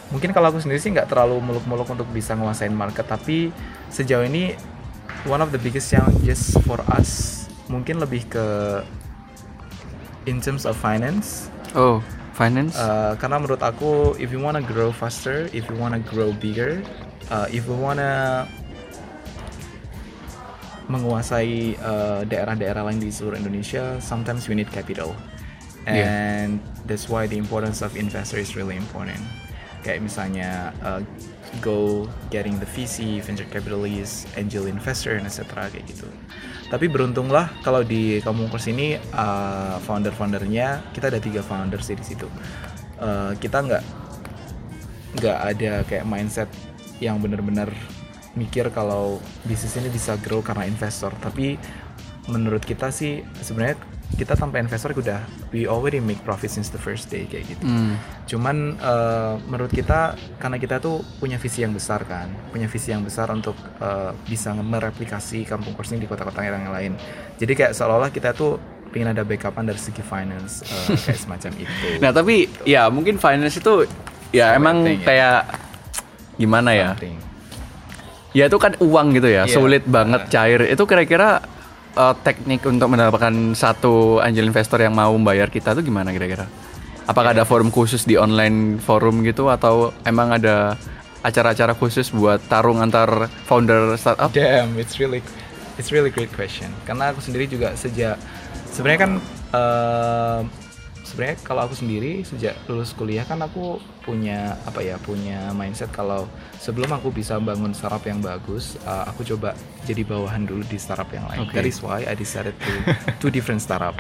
mungkin kalau aku sendiri sih nggak terlalu muluk-muluk untuk bisa nguasain market. Tapi sejauh ini one of the biggest challenges for us mungkin lebih ke in terms of finance. Oh, finance? Uh, karena menurut aku if you wanna grow faster if you wanna grow bigger uh, if you wanna menguasai uh, daerah-daerah lain di seluruh Indonesia sometimes we need capital Yeah. and that's why the importance of investor is really important kayak misalnya uh, go getting the VC venture capitalist angel investor and etc kayak gitu tapi beruntunglah kalau di Kampung Kurs ini uh, founder-foundernya kita ada tiga founders sih di situ. Uh, kita nggak nggak ada kayak mindset yang benar-benar mikir kalau bisnis ini bisa grow karena investor. Tapi menurut kita sih sebenarnya kita tanpa investor udah we already make profit since the first day kayak gitu Hmm. cuman eh, menurut kita karena kita tuh punya visi yang besar kan punya visi yang besar untuk eh, bisa mereplikasi kampung kurs ini di kota-kota yang lain jadi kayak seolah-olah kita tuh pengen ada backupan dari segi finance eh, kayak semacam itu Nah tapi ya mungkin finance itu ya Something, emang ya. kayak gimana ya? Something. Ya itu kan uang gitu ya, Iya. sulit banget cair. Itu kira-kira uh, teknik untuk mendapatkan satu angel investor yang mau membayar kita tuh gimana kira-kira? Apakah ada forum khusus di online forum gitu atau emang ada acara-acara khusus buat tarung antar founder startup? Damn, it's really it's really great question. Karena aku sendiri juga sejak sebenarnya kan eh, sebenarnya kalau aku sendiri sejak lulus kuliah kan aku punya apa ya punya mindset kalau sebelum aku bisa bangun startup yang bagus uh, aku coba jadi bawahan dulu di startup yang lain. Okay. that is why I decided to two different startup.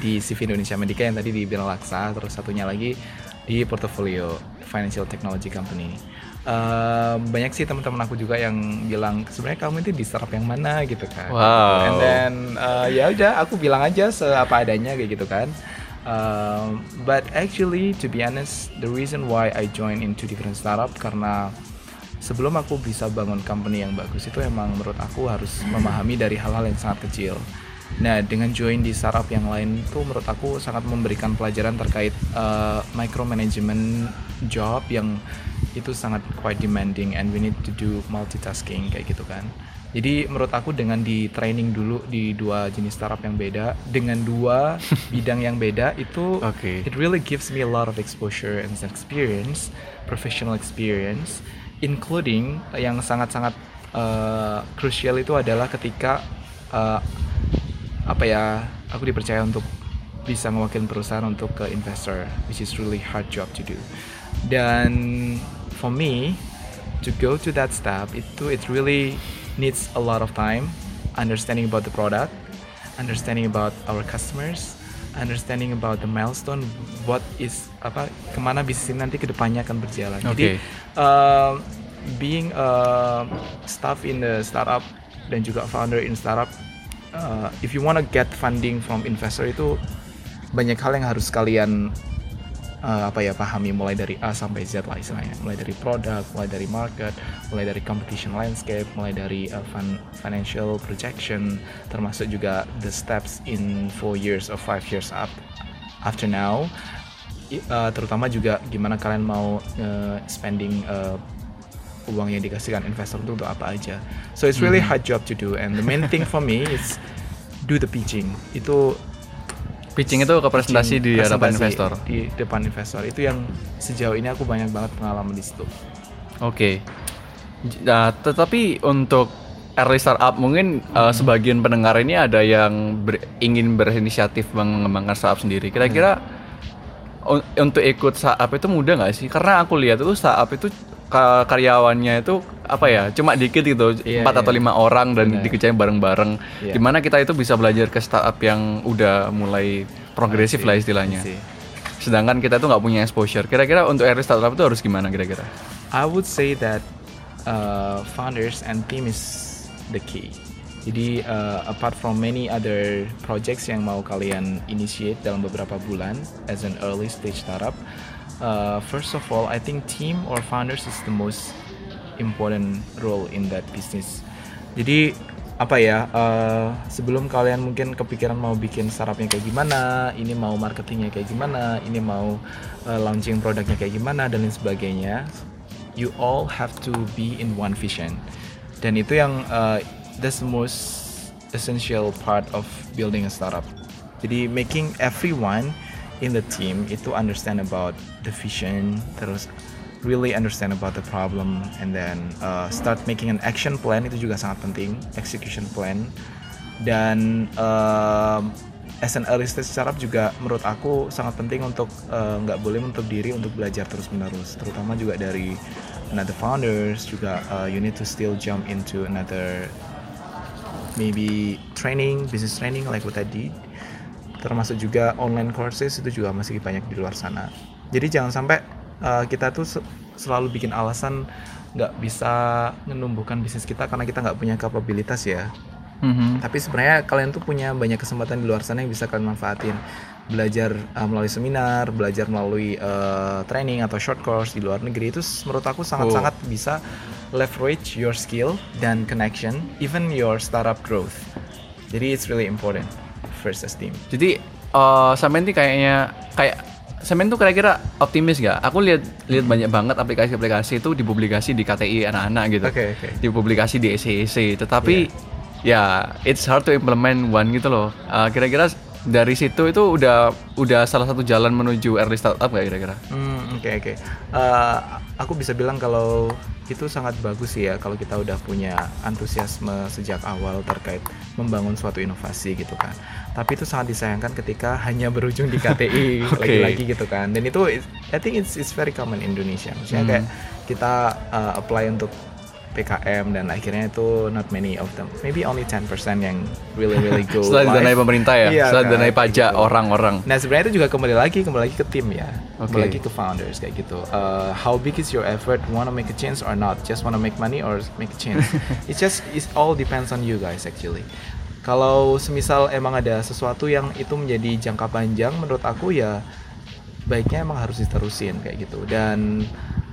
Di CV Indonesia Medica yang tadi di Bina Laksa terus satunya lagi di portfolio financial technology company. Uh, banyak sih teman-teman aku juga yang bilang sebenarnya kamu itu di startup yang mana? Gitu kan. Wow. and then uh, ya udah aku bilang aja seapa adanya kayak gitu kan Um, but actually to be honest the reason why I join into different startup karena sebelum aku bisa bangun company yang bagus itu emang menurut aku harus memahami dari hal-hal yang sangat kecil. Nah dengan join di startup yang lain itu menurut aku sangat memberikan pelajaran terkait uh, micromanagement job yang itu sangat quite demanding and we need to do multitasking kayak gitu kan jadi menurut aku dengan di training dulu di dua jenis startup yang beda dengan dua bidang yang beda itu Oke. it really gives me a lot of exposure and experience, professional experience, including yang sangat-sangat uh, crucial itu adalah ketika uh, apa ya aku dipercaya untuk bisa mewakili perusahaan untuk ke investor, which is really hard job to do. Dan for me to go to that step itu it really needs a lot of time, understanding about the product, understanding about our customers, understanding about the milestone, what is apa ke mana bisnis ini nanti ke depannya akan berjalan. Jadi Oke. uh, being a staff in the startup dan juga founder in startup, uh, if you wanna get funding from investor itu banyak hal yang harus kalian uh, apa ya pahami mulai dari A sampai Z lah istilahnya. Mulai dari produk mulai dari market mulai dari competition landscape mulai dari uh, fin- financial projection termasuk juga the steps in four years or five years up after now. Uh, terutama juga gimana kalian mau uh, spending uh, uang yang dikasihkan investor itu untuk apa aja. So it's really hard job to do and the main thing for me is do the pitching. Itu Pitching itu ke presentasi di hadapan presentasi investor. di depan investor itu yang sejauh ini aku banyak banget pengalaman di situ Oke. J- Nah, tetapi untuk early startup mungkin uh, sebagian pendengar ini ada yang ber- ingin berinisiatif mengembangkan startup sendiri. Kira-kira un- untuk ikut startup itu mudah nggak sih? Karena aku lihat itu startup itu karyawannya itu apa ya? Cuma dikit gitu, Iya, empat atau iya. lima orang dan Benar. dikerjain bareng-bareng. Iya. Di mana kita itu bisa belajar ke startup yang udah mulai progresif lah istilahnya. Sedangkan kita tuh nggak punya exposure. Kira-kira untuk early startup itu harus gimana kira-kira? I would say that uh, founders and team is the key. Jadi uh, apart from many other projects yang mau kalian initiate dalam beberapa bulan as an early stage startup, uh, first of all I think team or founders is the most important role in that business. Jadi apa ya uh, sebelum kalian mungkin kepikiran mau bikin startupnya kayak gimana, ini mau marketingnya kayak gimana, ini mau uh, launching produknya kayak gimana dan lain sebagainya, you all have to be in one vision. Dan itu yang uh, that's the most essential part of building a startup. Jadi making everyone in the team itu understand about the vision, terus really understand about the problem, and then uh, start making an action plan itu juga sangat penting, execution plan. Dan um, as an early stage startup juga menurut aku sangat penting untuk uh, nggak boleh menutup diri untuk belajar terus menerus, terutama juga dari another founders juga uh, you need to still jump into another maybe training, business training like what I did. Termasuk juga online courses itu juga masih banyak di luar sana. Jadi jangan sampai uh, kita tuh se- selalu bikin alasan nggak bisa menumbuhkan bisnis kita karena kita nggak punya kapabilitas ya. Mhm. Tapi sebenarnya kalian tuh punya banyak kesempatan di luar sana yang bisa kalian manfaatin. Belajar uh, melalui seminar, belajar melalui uh, training atau short course di luar negeri itu menurut aku sangat-sangat bisa leverage your skill dan connection, even your startup growth. Jadi it's really important first as team. Jadi eh Samen tuh kayaknya kayak Samen tuh kira-kira optimis gak? Aku lihat lihat banyak banget aplikasi-aplikasi itu dipublikasi di KTI anak-anak gitu. Oke, oke. Dipublikasi di SEC. Tetapi ya it's hard to implement one gitu loh. Eh, kira-kira dari situ itu udah udah salah satu jalan menuju early startup gak kira-kira? Hmm, oke oke. Eh, aku bisa bilang kalau itu sangat bagus sih ya kalau kita udah punya antusiasme sejak awal terkait membangun suatu inovasi gitu kan. Tapi itu sangat disayangkan ketika hanya berujung di KTI lagi-lagi gitu kan. Dan itu I think it's it's very common in Indonesia. Maksudnya Hmm. kayak kita uh, apply untuk PKM dan akhirnya itu not many of them. Maybe only 10% yang really really go Setelah didanai pemerintah ya, Iya, setelah kan, didanai pajak gitu. orang-orang. Nah sebenarnya itu juga kembali lagi kembali lagi ke tim ya, Oke. kembali lagi ke founders kayak gitu. Uh, how big is your effort? Wanna make a change or not? Just wanna make money or make a change? it's just it all depends on you guys actually. Kalau semisal emang ada sesuatu yang itu menjadi jangka panjang, menurut aku ya baiknya emang harus diterusin kayak gitu. Dan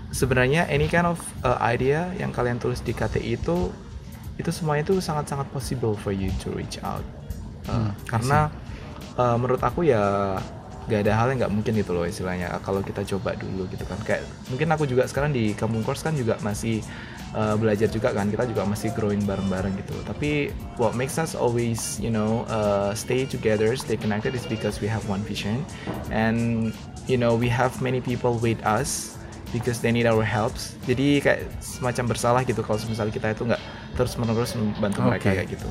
sebenarnya any kind of uh, idea yang kalian tulis di KTI itu itu semuanya itu sangat-sangat possible for you to reach out. Uh, Hmm, karena uh, menurut aku ya gak ada hal yang nggak mungkin gitu loh istilahnya. Kalau kita coba dulu gitu kan. Kayak mungkin aku juga sekarang di kampung course kan juga masih uh, belajar juga kan. Kita juga masih growing bareng-bareng gitu. Tapi what makes us always you know uh, stay together stay connected is because we have one vision. And you know we have many people with us because they need our helps jadi kayak semacam bersalah gitu kalau misalnya kita itu nggak terus menerus membantu mereka Oke. kayak gitu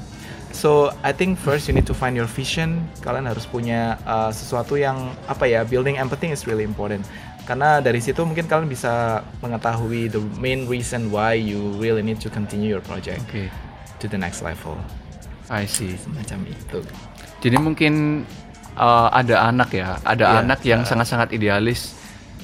So I think first you need to find your vision. Kalian harus punya uh, sesuatu yang apa ya building empathy is really important. Karena dari situ mungkin kalian bisa mengetahui the main reason why you really need to continue your project Oke, to the next level. I see. Semacam itu. Jadi mungkin uh, ada anak ya, ada Iya, anak yang uh. sangat-sangat idealis.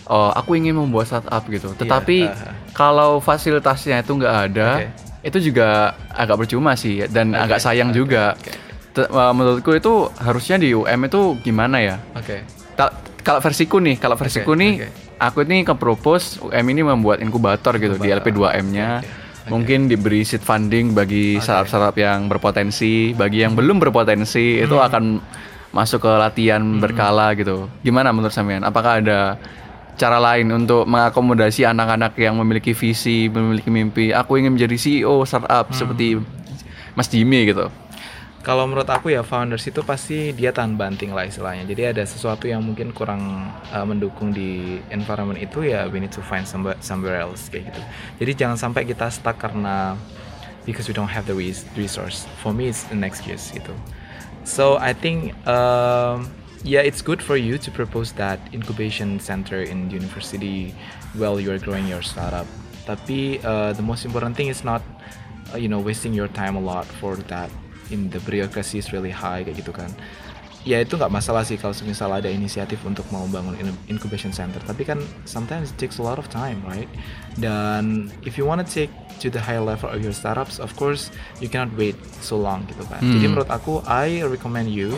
Oh, aku ingin membuat startup gitu. Tetapi uh-huh. kalau fasilitasnya itu nggak ada, Oke. itu juga agak percuma sih dan Oke, agak sayang oke, juga. oke. Te- uh, menurutku itu harusnya di UM itu gimana ya? Oke. Kal- Kalau versiku nih, kalau versiku Oke, nih, oke. aku ini ke propose UM ini membuat inkubator gitu di Inkubator, LP2M-nya. oke, oke. Mungkin diberi seed funding bagi Oke. startup-startup yang berpotensi, bagi yang belum berpotensi itu Hmm. akan masuk ke latihan berkala gitu. Gimana menurut sampean? Apakah ada cara lain untuk mengakomodasi anak-anak yang memiliki visi, memiliki mimpi? Aku ingin menjadi CEO startup Hmm. seperti Mas Jimmy gitu. Kalau menurut aku ya founders itu pasti dia tahan banting lah istilahnya. Jadi ada sesuatu yang mungkin kurang uh, mendukung di environment itu ya we need to find somewhere, somewhere else kayak gitu. Jadi jangan sampai kita stuck karena because we don't have the res- resource. For me it's an excuse gitu. So I think um, yeah it's good for you to propose that incubation center in university while you're growing your startup. Tapi uh, the most important thing is not uh, you know wasting your time a lot for that. In the bureaucracy is really high kayak gitu kan. Ya itu nggak masalah sih kalau misal ada inisiatif untuk mau bangun in- incubation center. Tapi kan sometimes it takes a lot of time right? Dan if you wanna take to the higher level of your startups of course you cannot wait so long gitu kan. Jadi Hmm. menurut aku I recommend you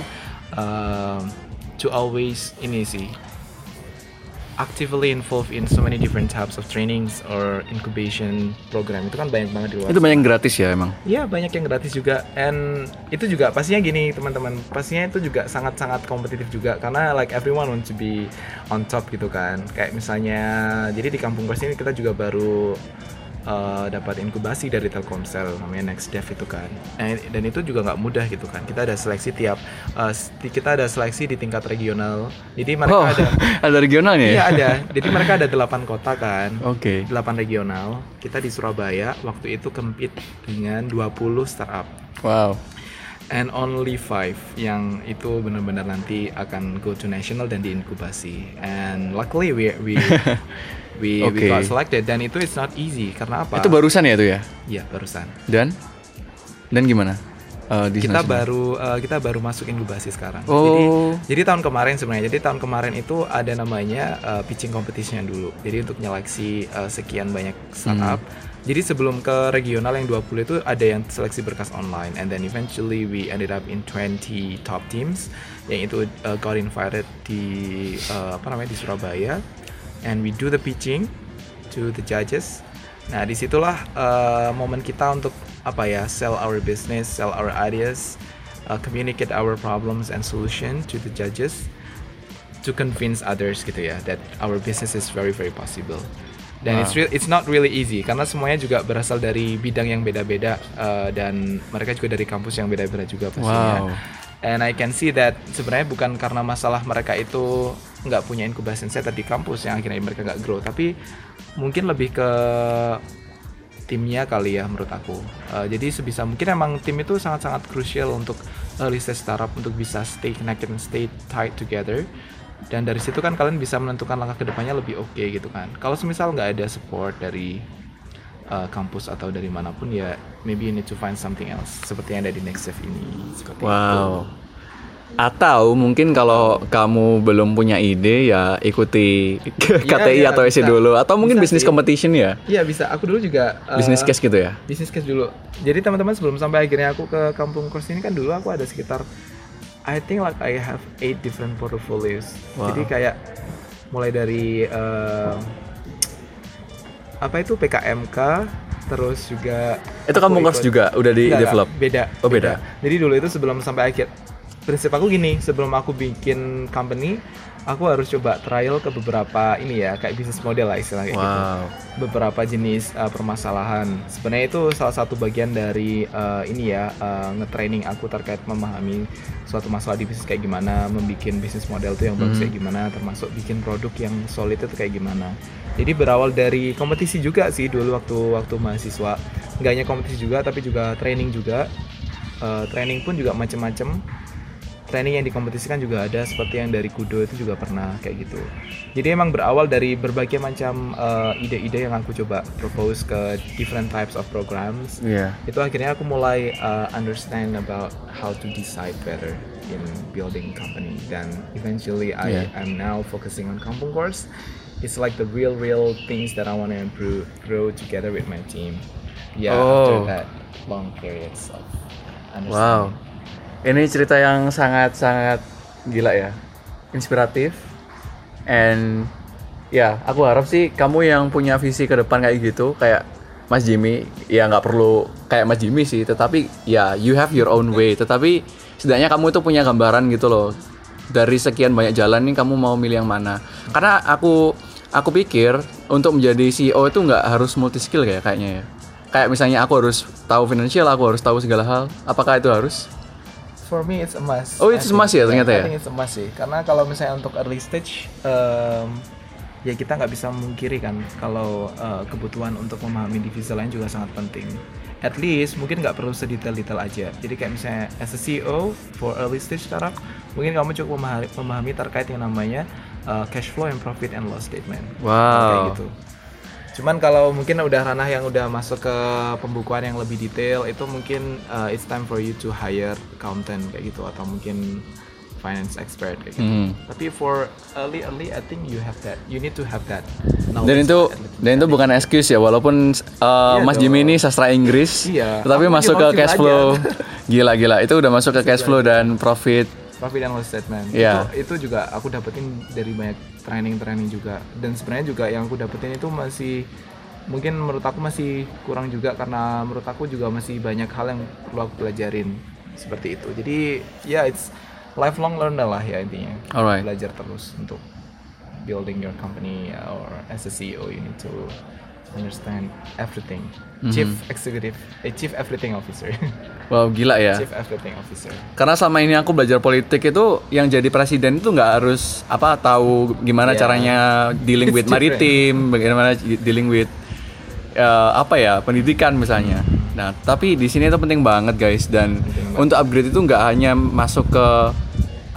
um, to always ini sih actively involved in so many different types of trainings or incubation program. Itu kan banyak banget di luar Itu banyak yang gratis ya emang. Iya banyak yang gratis juga. And itu juga pastinya gini teman-teman pastinya itu juga sangat-sangat kompetitif juga. Karena like everyone want to be on top gitu kan. Kayak misalnya jadi di kampung Pers ini kita juga baru uh, dapat inkubasi dari Telkomsel namanya Next Dev itu kan Eh, dan itu juga nggak mudah gitu kan kita ada seleksi tiap uh, kita ada seleksi di tingkat regional jadi mereka Oh, ada ada regionalnya ya? iya ada jadi mereka ada delapan kota kan Oke. 8 regional. Kita di Surabaya waktu itu compete dengan 20 startup Wow. and only 5 yang itu benar-benar nanti akan go to national dan diinkubasi. And luckily we we we, we Oke. got selected dan itu it's not easy karena apa? Itu barusan ya itu ya? Iya, barusan. Dan dan gimana? Eh, di Kita baru eh, kita baru masuk inkubasi sekarang. Oh. Jadi jadi tahun kemarin sebenarnya. Jadi tahun kemarin itu ada namanya eh, pitching competition dulu. Jadi untuk nyeleksi eh, sekian banyak startup. Jadi sebelum ke regional yang 20 itu ada yang seleksi berkas online and then eventually we ended up in 20 top teams yang itu uh, got invited di uh, apa namanya di Surabaya and we do the pitching to the judges. Nah, di situlah uh, momen kita untuk apa ya sell our business, sell our ideas, uh, communicate our problems and solution to the judges to convince others gitu ya that our business is very very possible. Dan it's Wow. real, it's not really easy karena semuanya juga berasal dari bidang yang beda-beda uh, dan mereka juga dari kampus yang beda-beda juga pastinya. Wow. And I can see that sebenarnya bukan karena masalah mereka itu nggak punya incubation center di kampus yang akhirnya mereka nggak grow, tapi mungkin lebih ke timnya kali ya menurut aku. Uh, jadi sebisa mungkin emang tim itu sangat-sangat krusial untuk early stage startup untuk bisa stay connected and stay tight together. Dan dari situ kan kalian bisa menentukan langkah ke depannya lebih oke okay, gitu kan. Kalau semisal nggak ada support dari uh, kampus atau dari mana pun ya maybe you need to find something else seperti yang ada di Next Step ini. Seperti wow. Itu. Atau mungkin kalau kamu belum punya ide ya ikuti KTI ya, atau SC dulu atau mungkin bisnis competition ya? Iya bisa. Aku dulu juga bisnis uh, case gitu ya. Bisnis case dulu. Jadi teman-teman sebelum sampai akhirnya aku ke kampung kos ini kan dulu aku ada sekitar I think like I have eight different portfolios. Wow. Jadi kayak mulai dari uh, apa itu PKMK terus juga itu kampung kos juga udah di Enggak, develop beda oh beda. beda jadi dulu itu sebelum sampai akhir prinsip aku gini sebelum aku bikin company aku harus coba trial ke beberapa ini ya kayak bisnis model lah istilahnya gitu. wow. gitu beberapa jenis uh, permasalahan sebenarnya itu salah satu bagian dari uh, ini ya uh, ngetraining aku terkait memahami suatu masalah di bisnis kayak gimana membuat bisnis model itu yang bagus hmm. kayak gimana termasuk bikin produk yang solid itu kayak gimana jadi berawal dari kompetisi juga sih dulu waktu waktu mahasiswa nggak hanya kompetisi juga tapi juga training juga uh, training pun juga macem-macem training yang dikompetisikan juga ada seperti yang dari kudo itu juga pernah kayak gitu. Jadi emang berawal dari berbagai macam eh, ide-ide yang aku coba propose ke different types of programs. Yeah. itu akhirnya aku mulai uh, understand about how to decide better in building company. Dan eventually I yeah. am now focusing on kampung course. It's like the real real things that I want to improve grow together with my team. Yeah oh. after that long periods of understanding. wow ini cerita yang sangat-sangat gila ya. Inspiratif. And ya aku harap sih kamu yang punya visi ke depan kayak gitu kayak Mas Jimmy ya nggak perlu kayak Mas Jimmy sih tetapi ya you have your own way. Tetapi setidaknya kamu itu punya gambaran gitu loh. Dari sekian banyak jalan nih kamu mau milih yang mana. Karena aku aku pikir untuk menjadi CEO itu nggak harus multi skill kayak kayaknya ya. Kayak misalnya aku harus tahu financial aku harus tahu segala hal. Apakah itu harus for me it's a must. Oh, it's a must ya ternyata ya. I think it's a must sih. Karena kalau misalnya untuk early stage um, ya kita nggak bisa mengkiri kan kalau uh, kebutuhan untuk memahami divisi lain juga sangat penting. At least mungkin nggak perlu sedetail-detail aja. Jadi kayak misalnya as a CEO for early stage startup, mungkin kamu cukup memahami, memahami terkait yang namanya uh, cash flow and profit and loss statement. Wow. Kayak gitu. Cuman kalau mungkin udah ranah yang udah masuk ke pembukuan yang lebih detail itu mungkin uh, it's time for you to hire accountant kayak gitu atau mungkin finance expert kayak gitu. Hmm. Tapi for early early I think you have that. You need to have that. Dan itu dan itu bukan excuse ya walaupun uh, iya Mas Jimmy ini sastra Inggris, iya. tetapi masuk ke cash flow. gila gila itu udah masuk ke cash flow dan profit profit and loss statement. Yeah. Itu, itu juga aku dapetin dari banyak training-training juga. Dan sebenarnya juga yang aku dapetin itu masih mungkin menurut aku masih kurang juga karena menurut aku juga masih banyak hal yang perlu aku pelajarin seperti itu. Jadi ya yeah, it's lifelong learner lah ya intinya. Alright. Belajar terus untuk building your company or as a CEO you need to understand everything. Mm-hmm. Chief Executive, eh, Chief Everything Officer. Wow, gila ya. Chief Everything Officer. Karena selama ini aku belajar politik itu yang jadi presiden itu nggak harus apa tahu gimana yeah. caranya dealing with maritim, bagaimana dealing with uh, apa ya pendidikan misalnya. Nah, tapi di sini itu penting banget guys dan untuk upgrade itu nggak hanya masuk ke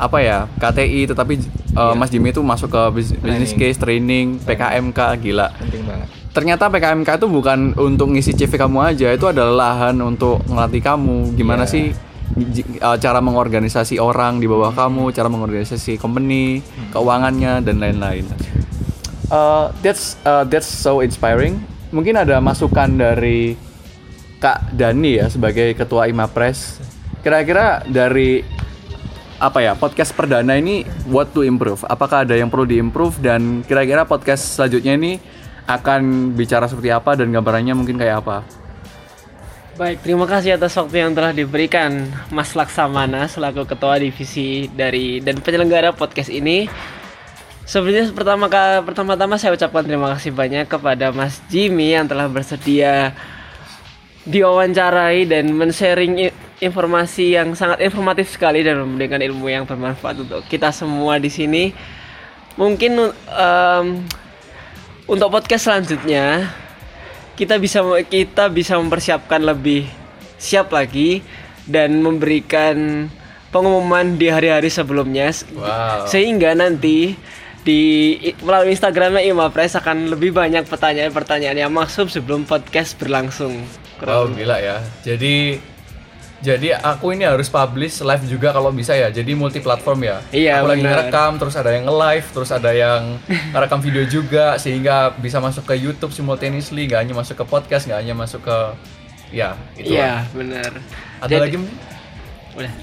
apa ya KTI tetapi uh, yeah. Mas Jimmy itu masuk ke business case training, PKMK gila. Penting banget ternyata PKMK itu bukan untuk ngisi CV kamu aja itu adalah lahan untuk ngelatih kamu. Gimana yeah. sih uh, cara mengorganisasi orang di bawah kamu cara mengorganisasi company hmm. keuangannya dan lain-lain? Uh, that's uh, that's so inspiring. Mungkin ada masukan dari Kak Dani ya sebagai ketua Imapres. Kira-kira dari apa ya podcast perdana ini what to improve? Apakah ada yang perlu diimprove? Dan kira-kira podcast selanjutnya ini akan bicara seperti apa dan gambarannya mungkin kayak apa. Baik, terima kasih atas waktu yang telah diberikan Mas Laksamana selaku ketua divisi dari dan penyelenggara podcast ini. Sebenarnya pertama pertama-tama saya ucapkan terima kasih banyak kepada Mas Jimmy yang telah bersedia diwawancarai dan men-sharing informasi yang sangat informatif sekali dan memberikan ilmu yang bermanfaat untuk kita semua di sini. Mungkin um, untuk podcast selanjutnya kita bisa kita bisa mempersiapkan lebih siap lagi dan memberikan pengumuman di hari-hari sebelumnya Wow. sehingga nanti di melalui Instagramnya Imapres akan lebih banyak pertanyaan-pertanyaan yang masuk sebelum podcast berlangsung. Wow, Kurang lebih. gila ya. Jadi jadi aku ini harus publish live juga kalau bisa ya. Jadi multi platform ya. Iya, Aku lagi ngerekam, terus ada yang nge-live, terus ada yang ngerekam video juga sehingga bisa masuk ke YouTube simultaneously, nggak hanya masuk ke podcast, nggak hanya masuk ke ya, itu. Iya, benar. Ada Jadi- lagi mungkin? Udah.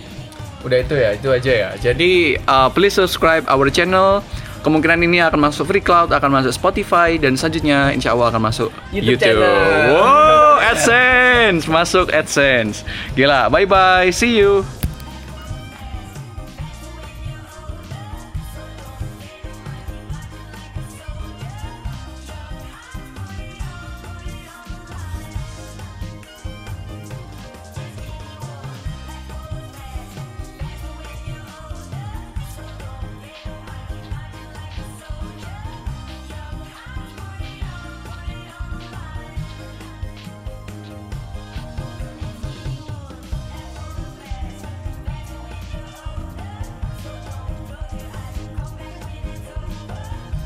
Udah itu ya, itu aja ya. Jadi uh, please subscribe our channel. Kemungkinan ini akan masuk free cloud, akan masuk Spotify dan selanjutnya insya Allah akan masuk YouTube channel. Wow, AdSense masuk AdSense. Gila, bye bye, see you.